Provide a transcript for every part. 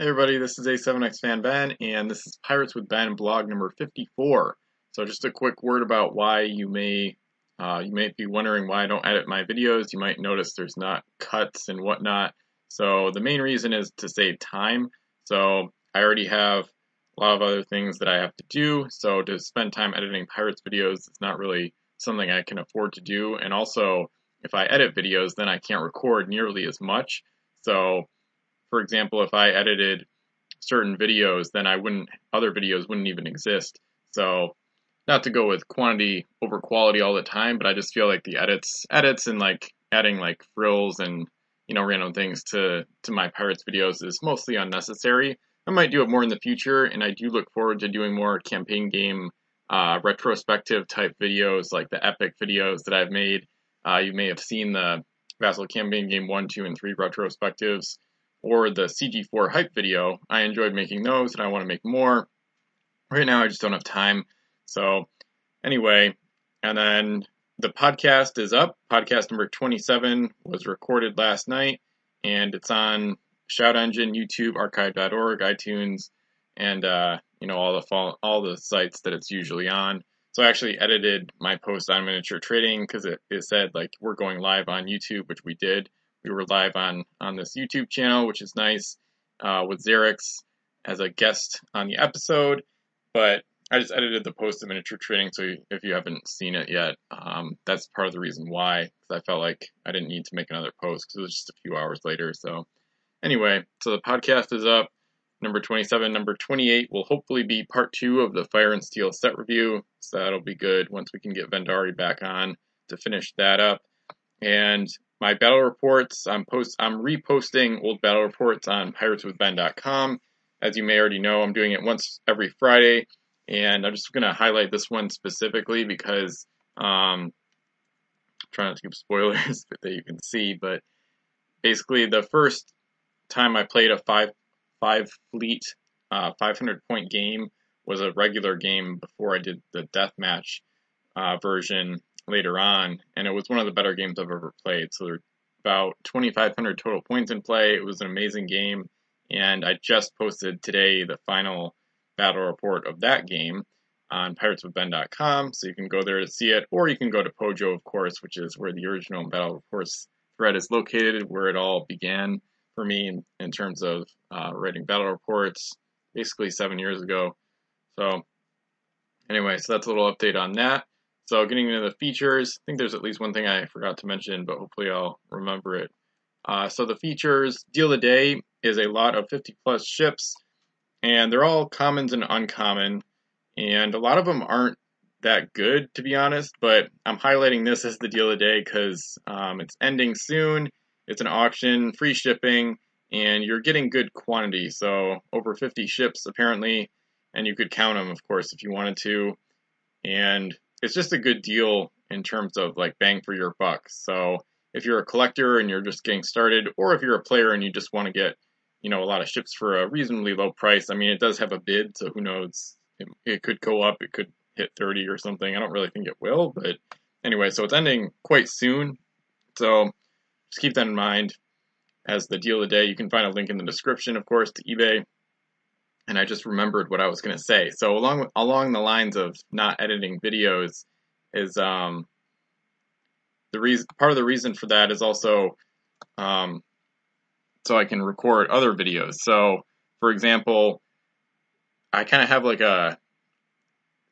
Hey everybody, this is A7X Fan Ben, and this is Pirates with Ben blog number 54. So just a quick word about why you may uh, you may be wondering why I don't edit my videos. You might notice there's not cuts and whatnot. So the main reason is to save time. So I already have a lot of other things that I have to do. So to spend time editing Pirates videos is not really something I can afford to do. And also, if I edit videos, then I can't record nearly as much. So for example, if I edited certain videos, then I wouldn't, other videos wouldn't even exist. So, not to go with quantity over quality all the time, but I just feel like the edits, edits and like adding like frills and, you know, random things to, to my Pirates videos is mostly unnecessary. I might do it more in the future, and I do look forward to doing more campaign game uh, retrospective type videos like the epic videos that I've made. Uh, you may have seen the Vassal campaign game 1, 2, and 3 retrospectives or the CG4 hype video. I enjoyed making those and I want to make more. Right now I just don't have time. So anyway, and then the podcast is up. Podcast number 27 was recorded last night and it's on Shout Engine, YouTube, archive.org, iTunes, and uh, you know all the all the sites that it's usually on. So I actually edited my post on miniature trading because it, it said like we're going live on YouTube, which we did we were live on on this YouTube channel, which is nice, uh, with Xerix as a guest on the episode. But I just edited the post of miniature trading, so if you haven't seen it yet, um, that's part of the reason why. Because I felt like I didn't need to make another post because it was just a few hours later. So anyway, so the podcast is up. Number 27, number 28 will hopefully be part two of the Fire and Steel set review. So that'll be good once we can get Vendari back on to finish that up. And my battle reports. I'm post I'm reposting old battle reports on pirateswithben.com. As you may already know, I'm doing it once every Friday, and I'm just going to highlight this one specifically because um, I'm trying not to give spoilers that you can see, but basically the first time I played a five five fleet uh, 500 point game was a regular game before I did the deathmatch uh, version later on, and it was one of the better games I've ever played. So there are about 2,500 total points in play. It was an amazing game, and I just posted today the final battle report of that game on pirateswithben.com, so you can go there to see it, or you can go to Pojo, of course, which is where the original battle reports thread is located, where it all began for me in, in terms of uh, writing battle reports, basically seven years ago. So, anyway, so that's a little update on that. So getting into the features, I think there's at least one thing I forgot to mention, but hopefully I'll remember it. Uh, so the features, deal of the day is a lot of 50 plus ships, and they're all commons and uncommon, and a lot of them aren't that good to be honest, but I'm highlighting this as the deal of the day because um, it's ending soon. It's an auction, free shipping, and you're getting good quantity. So over 50 ships apparently, and you could count them, of course, if you wanted to. And it's just a good deal in terms of like bang for your buck. So if you're a collector and you're just getting started, or if you're a player and you just want to get, you know, a lot of ships for a reasonably low price, I mean, it does have a bid, so who knows? It, it could go up, it could hit 30 or something. I don't really think it will, but anyway, so it's ending quite soon. So just keep that in mind as the deal of the day. You can find a link in the description, of course, to eBay and I just remembered what I was going to say. So along along the lines of not editing videos is um, the reason. Part of the reason for that is also um, so I can record other videos. So for example, I kind of have like a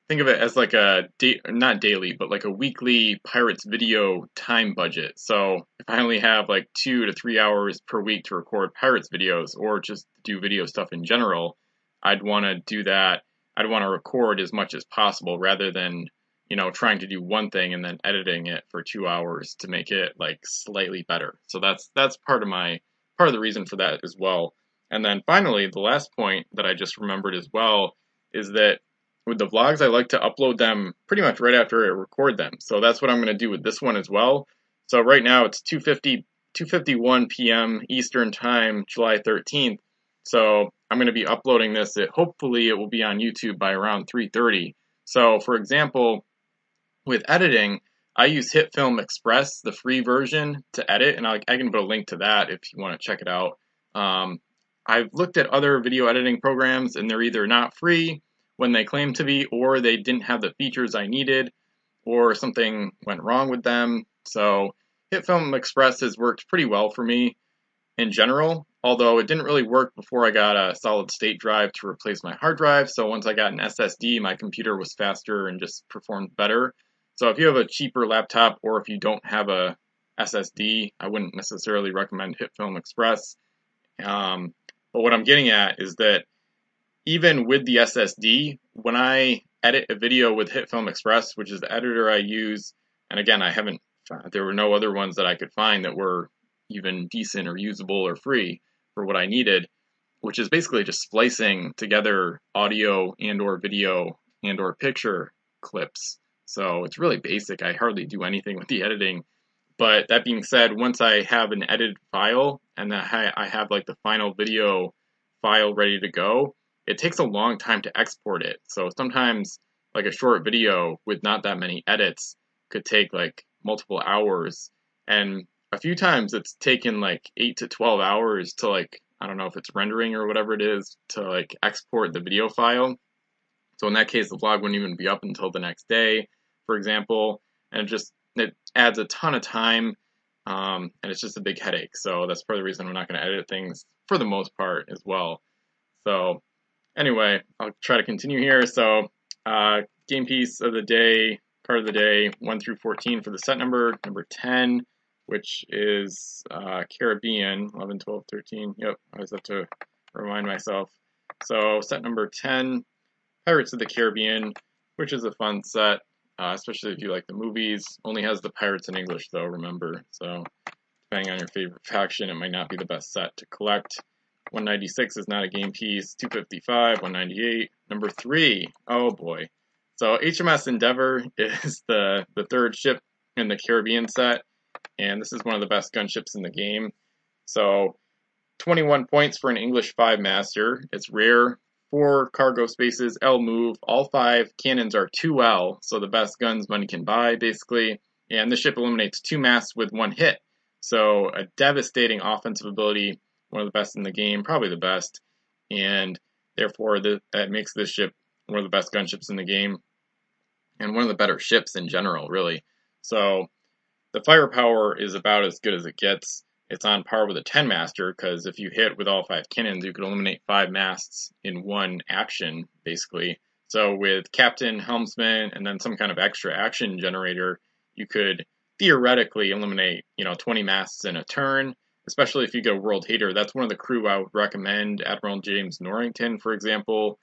think of it as like a da- not daily, but like a weekly Pirates video time budget. So if I only have like two to three hours per week to record Pirates videos or just do video stuff in general I'd want to do that. I'd want to record as much as possible rather than, you know, trying to do one thing and then editing it for two hours to make it like slightly better. So that's that's part of my part of the reason for that as well. And then finally, the last point that I just remembered as well is that with the vlogs, I like to upload them pretty much right after I record them. So that's what I'm going to do with this one as well. So right now it's 2:50 2:51 p.m. Eastern Time, July 13th. So I'm going to be uploading this. It, hopefully, it will be on YouTube by around 3:30. So, for example, with editing, I use HitFilm Express, the free version, to edit, and I, I can put a link to that if you want to check it out. Um, I've looked at other video editing programs and they're either not free when they claim to be, or they didn't have the features I needed, or something went wrong with them. So HitFilm Express has worked pretty well for me in general, although it didn't really work before I got a solid state drive to replace my hard drive. So once I got an SSD, my computer was faster and just performed better. So if you have a cheaper laptop or if you don't have a SSD, I wouldn't necessarily recommend HitFilm Express. Um, but what I'm getting at is that even with the SSD, when I edit a video with HitFilm Express, which is the editor I use, and again, I haven't, there were no other ones that I could find that were even decent or usable or free for what I needed, which is basically just splicing together audio and or video and or picture clips. So it's really basic. I hardly do anything with the editing. But that being said, once I have an edited file and I have like the final video file ready to go, it takes a long time to export it. So sometimes like a short video with not that many edits could take like multiple hours. And a few times it's taken like eight to 12 hours to like, I don't know if it's rendering or whatever it is to like export the video file. So in that case, the vlog wouldn't even be up until the next day, for example. And it just, it adds a ton of time. Um, and it's just a big headache. So that's part of the reason I'm not going to edit things for the most part as well. So anyway, I'll try to continue here. So uh, game piece of the day, card of the day, 1 through 14 for the set number. Number 10 which is uh, Caribbean, 11, 12, 13. Yep, I always have to remind myself. So set number 10, Pirates of the Caribbean, which is a fun set, uh, especially if you like the movies. Only has the pirates in English, though, remember. So depending on your favorite faction, it might not be the best set to collect. 196 is not a game piece. 255, 198. Number 3, oh boy. So HMS Endeavour is the, the third ship in the Caribbean set and this is one of the best gunships in the game. So 21 points for an English 5 master. It's rare. Four cargo spaces, L move. All five cannons are 2L, so the best guns money can buy, basically. And the ship eliminates two masts with one hit. So a devastating offensive ability, one of the best in the game, probably the best. And therefore, the, that makes this ship one of the best gunships in the game. And one of the better ships in general, really. So the firepower is about as good as it gets. It's on par with a 10 master because if you hit with all five cannons, you could eliminate five masts in one action, basically. So with captain, helmsman, and then some kind of extra action generator, you could theoretically eliminate, you know, 20 masts in a turn. Especially if you go world hater, that's one of the crew I would recommend. Admiral James Norrington, for example,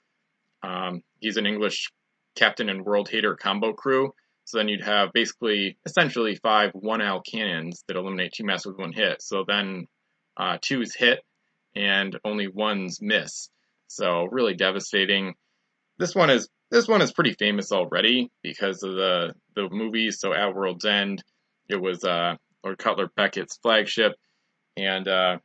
um, he's an English captain and world hater combo crew. So then you'd have basically essentially five 1L cannons that eliminate two masts with one hit. So then uh, twos hit and only ones miss. So really devastating. This one is this one is pretty famous already because of the the movies. So at World's End, it was uh, Lord Cutler Beckett's flagship, and uh,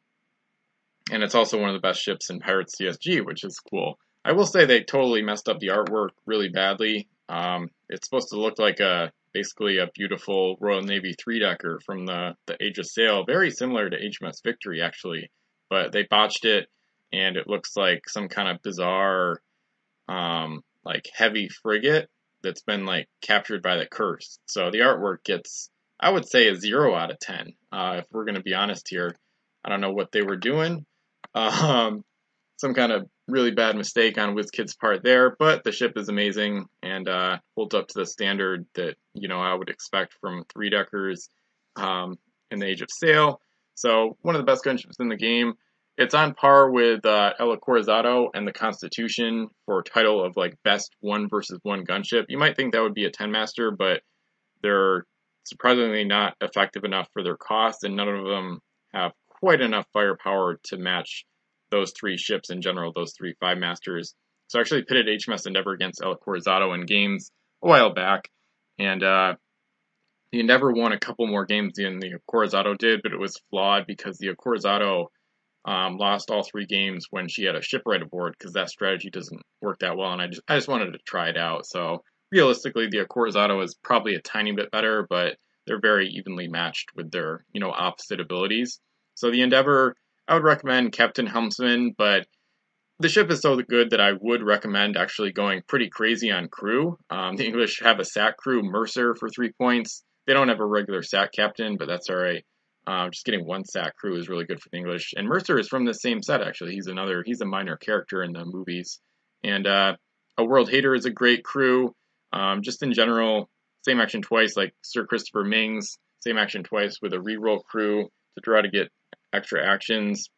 and it's also one of the best ships in Pirates CSG, which is cool. I will say they totally messed up the artwork really badly. Um, it's supposed to look like a basically a beautiful Royal Navy three decker from the the Age of Sail, very similar to HMS Victory actually, but they botched it and it looks like some kind of bizarre um, like heavy frigate that's been like captured by the curse. So the artwork gets I would say a zero out of ten. Uh, if we're gonna be honest here, I don't know what they were doing. Um, some kind of really bad mistake on WizKid's part there, but the ship is amazing and uh, holds up to the standard that you know I would expect from three deckers um, in the Age of Sail. So one of the best gunships in the game. It's on par with uh, El Acorazado and the Constitution for title of like best one versus one gunship. You might think that would be a 10 master, but they're surprisingly not effective enough for their cost, and none of them have quite enough firepower to match those three ships in general, those three five masters. So I actually pitted HMS Endeavour against El Acorazado in games a while back, and uh, the Endeavour won a couple more games than the Acorazado did, but it was flawed because the Acorazado um, lost all three games when she had a shipwright aboard because that strategy doesn't work that well, and I just I just wanted to try it out. So realistically, the Acorazado is probably a tiny bit better, but they're very evenly matched with their you know opposite abilities. So the Endeavour I would recommend Captain Helmsman, but the ship is so good that I would recommend actually going pretty crazy on crew. Um, the English have a SAC crew, Mercer, for three points. They don't have a regular SAC captain, but that's all right. Uh, just getting one SAC crew is really good for the English. And Mercer is from the same set, actually. He's another, he's a minor character in the movies. And uh, a World Hater is a great crew. Um, just in general, same action twice, like Sir Christopher Myngs, same action twice with a reroll crew to try to get extra actions.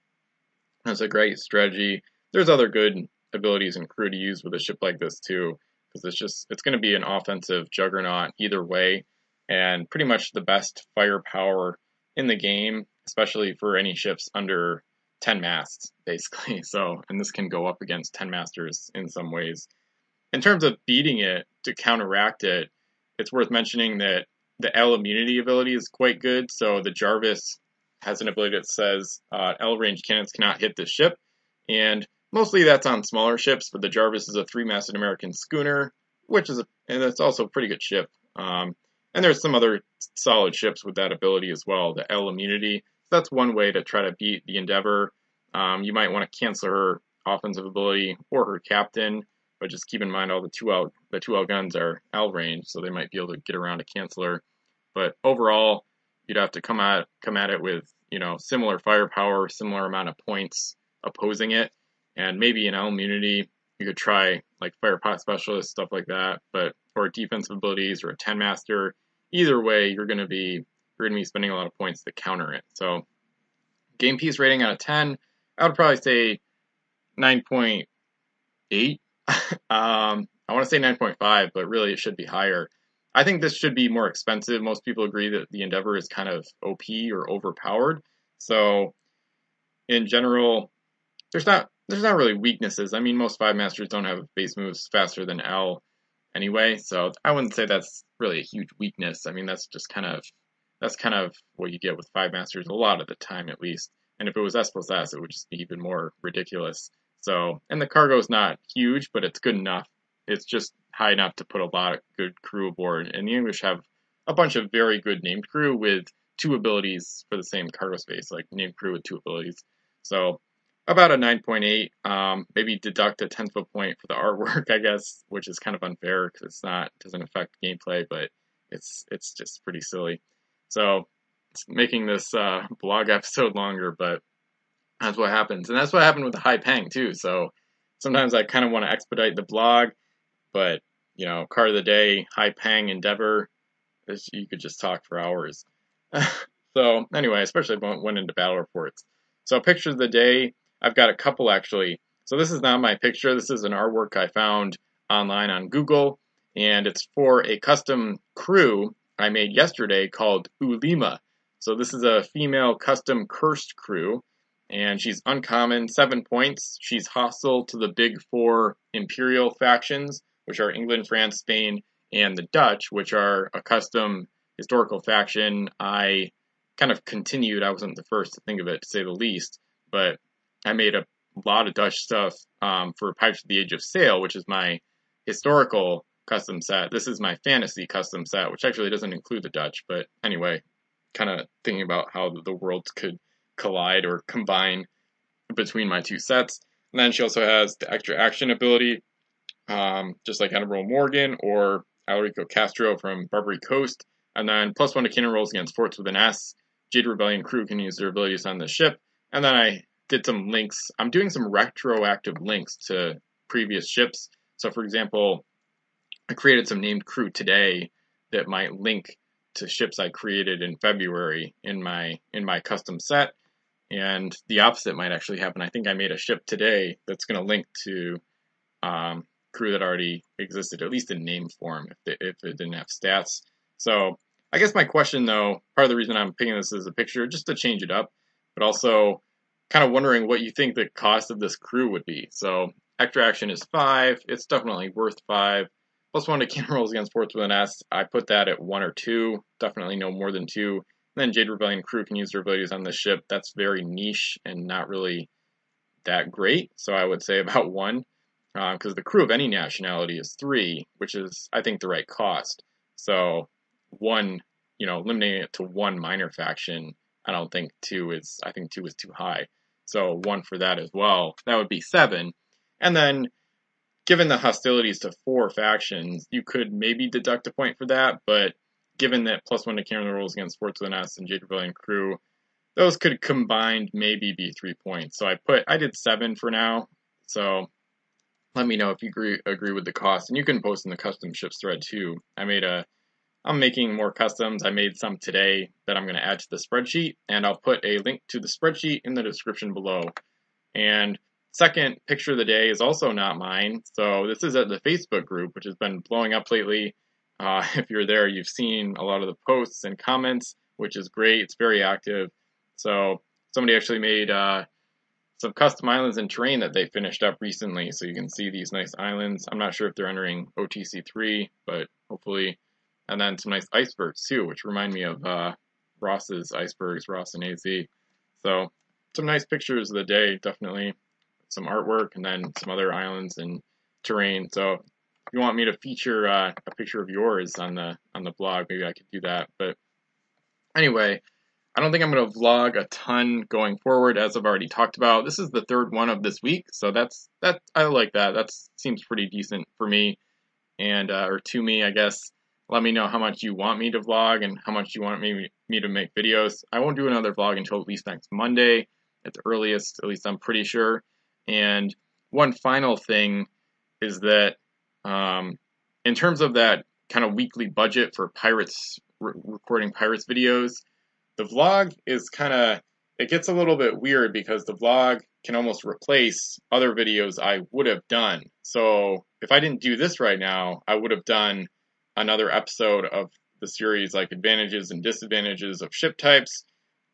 That's a great strategy there's other good abilities and crew to use with a ship like this too, because it's just it's going to be an offensive juggernaut either way, and pretty much the best firepower in the game, especially for any ships under 10 masts, basically. So, and this can go up against 10 masters in some ways. In terms of beating it to counteract it, it's worth mentioning that the L immunity ability is quite good. So the Jarvis has an ability that says uh, L range cannons cannot hit this ship, and Mostly that's on smaller ships, but the Jarvis is a three-masted American schooner, which is a, and it's also a pretty good ship. Um, and there's some other solid ships with that ability as well, the L immunity. So that's one way to try to beat the Endeavor. Um, you might want to cancel her offensive ability or her captain, but just keep in mind all the two L the two L guns are L range, so they might be able to get around a canceller. But overall, you'd have to come at come at it with you know similar firepower, similar amount of points opposing it and maybe in L immunity you could try like fire pot specialist stuff like that, but or defensive abilities or a ten master. Either way, you're going to be you're going to be spending a lot of points to counter it. So game piece rating out of ten, I would probably say nine point eight. um, I want to say nine point five, but really it should be higher. I think this should be more expensive. Most people agree that the Endeavor is kind of OP or overpowered. So in general, there's not there's not really weaknesses. I mean, most five masters don't have base moves faster than L anyway, so I wouldn't say that's really a huge weakness. I mean, that's just kind of that's kind of what you get with five masters a lot of the time, at least. And if it was S plus S, it would just be even more ridiculous. So, and the cargo is not huge, but it's good enough. It's just high enough to put a lot of good crew aboard. And the English have a bunch of very good named crew with two abilities for the same cargo space, like named crew with two abilities. So about a 9.8. Um, maybe deduct a tenth of a point for the artwork, I guess, which is kind of unfair because it's not doesn't affect gameplay, but it's it's just pretty silly. So it's making this uh, blog episode longer, but that's what happens, and that's what happened with the Hai Peng too. So sometimes I kind of want to expedite the blog, but you know, card of the day, Hai Peng endeavor, you could just talk for hours. so anyway, especially when went into battle reports. So picture of the day I've got a couple actually. So this is not my picture. This is an artwork I found online on Google, and it's for a custom crew I made yesterday called Ulima. So this is a female custom cursed crew, and she's uncommon, seven points. She's hostile to the big four imperial factions, which are England, France, Spain, and the Dutch, which are a custom historical faction. I kind of continued. I wasn't the first to think of it, to say the least, but I made a lot of Dutch stuff um, for Pirates of the Age of Sail, which is my historical custom set. This is my fantasy custom set, which actually doesn't include the Dutch, but anyway, kind of thinking about how the worlds could collide or combine between my two sets. And then she also has the extra action ability, um, just like Admiral Morgan or Alarico Castro from Barbary Coast. And then plus one to cannon rolls against forts with an S. Jade Rebellion crew can use their abilities on the ship. And then I did some links. I'm doing some retroactive links to previous ships. So, for example, I created some named crew today that might link to ships I created in February in my in my custom set, and the opposite might actually happen. I think I made a ship today that's going to link to um, crew that already existed, at least in name form, if, they, if it didn't have stats. So I guess my question, though, part of the reason I'm picking this as a picture, just to change it up, but also kind of wondering what you think the cost of this crew would be. So extra action is five. It's definitely worth five. Plus one to cannon rolls against forts with an S. I put that at one or two. Definitely no more than two. And then Jade Rebellion crew can use their abilities on this ship. That's very niche and not really that great. So I would say about one. Because uh, the crew of any nationality is three, which is, I think, the right cost. So one, you know, eliminating it to one minor faction, I don't think two is, I think two is too high. so one for that as well. That would be seven. And then, given the hostilities to four factions, you could maybe deduct a point for that, but given that plus one to cannon rolls against forts with an S and Jade Rebellion Crew, those could combined maybe be three points. So I put, I did seven for now. So let me know if you agree agree with the cost, and you can post in the custom ships thread too. I made a, I'm making more customs. I made some today that I'm going to add to the spreadsheet, and I'll put a link to the spreadsheet in the description below. And second picture of the day is also not mine. So this is at the Facebook group, which has been blowing up lately. Uh, if you're there, you've seen a lot of the posts and comments, which is great. It's very active. So somebody actually made uh, some custom islands and terrain that they finished up recently. So you can see these nice islands. I'm not sure if they're entering OTC3, but hopefully. And then some nice icebergs too, which remind me of uh, Ross's icebergs, Ross and AZ. So some nice pictures of the day, definitely. Some artwork and then some other islands and terrain. So if you want me to feature uh, a picture of yours on the on the blog, maybe I could do that. But anyway, I don't think I'm going to vlog a ton going forward, as I've already talked about. This is the third one of this week, so that's that. I like that. That seems pretty decent for me, and uh, or to me, I guess. Let me know how much you want me to vlog and how much you want me me to make videos. I won't do another vlog until at least next Monday, at the earliest. At least I'm pretty sure. And one final thing is that, um, in terms of that kind of weekly budget for pirates re recording pirates videos the vlog is kind of it gets a little bit weird because the vlog can almost replace other videos I would have done. So if I didn't do this right now, I would have done another episode of the series like advantages and disadvantages of ship types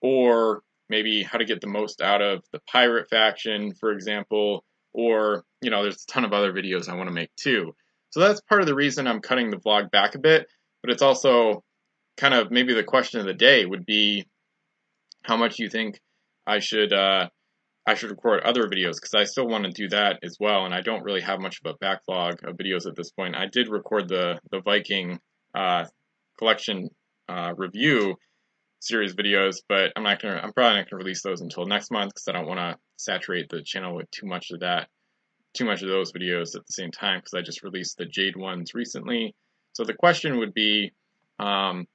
or maybe how to get the most out of the pirate faction, for example, or you know, there's a ton of other videos I want to make too. So that's part of the reason I'm cutting the vlog back a bit, but it's also kind of maybe the question of the day would be how much you think I should uh, I should record other videos because I still want to do that as well, and I don't really have much of a backlog of videos at this point. I did record the the Viking uh, collection uh, review series videos, but I'm not gonna I'm probably not gonna release those until next month because I don't want to saturate the channel with too much of that, too much of those videos at the same time because I just released the Jade ones recently. So the question would be. Um,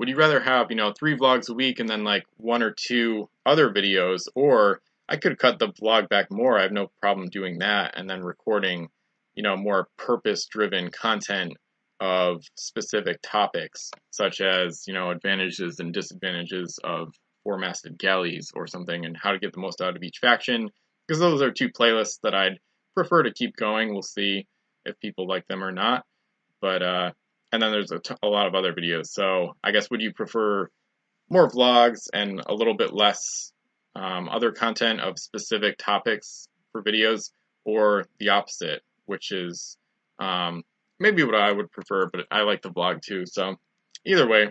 would you rather have, you know, three vlogs a week and then like one or two other videos? Or I could cut the vlog back more. I have no problem doing that and then recording, you know, more purpose driven content of specific topics, such as, you know, advantages and disadvantages of four masted galleys or something and how to get the most out of each faction. Because those are two playlists that I'd prefer to keep going. We'll see if people like them or not. But uh, and then there's a, a lot of other videos. So I guess would you prefer more vlogs and a little bit less um, other content of specific topics for videos, or the opposite, which is um, maybe what I would prefer, but I like the vlog too. So either way,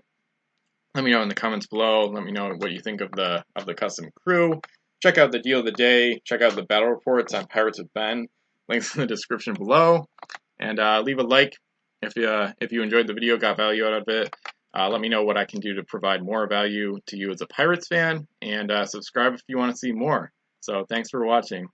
let me know in the comments below. Let me know what you think of the of the custom crew. Check out the deal of the day. Check out the battle reports on Pirates with Ben. Links in the description below. And uh, leave a like if you, uh, if you enjoyed the video, got value out of it, uh, let me know what I can do to provide more value to you as a Pirates fan, and uh, subscribe if you want to see more. So thanks for watching.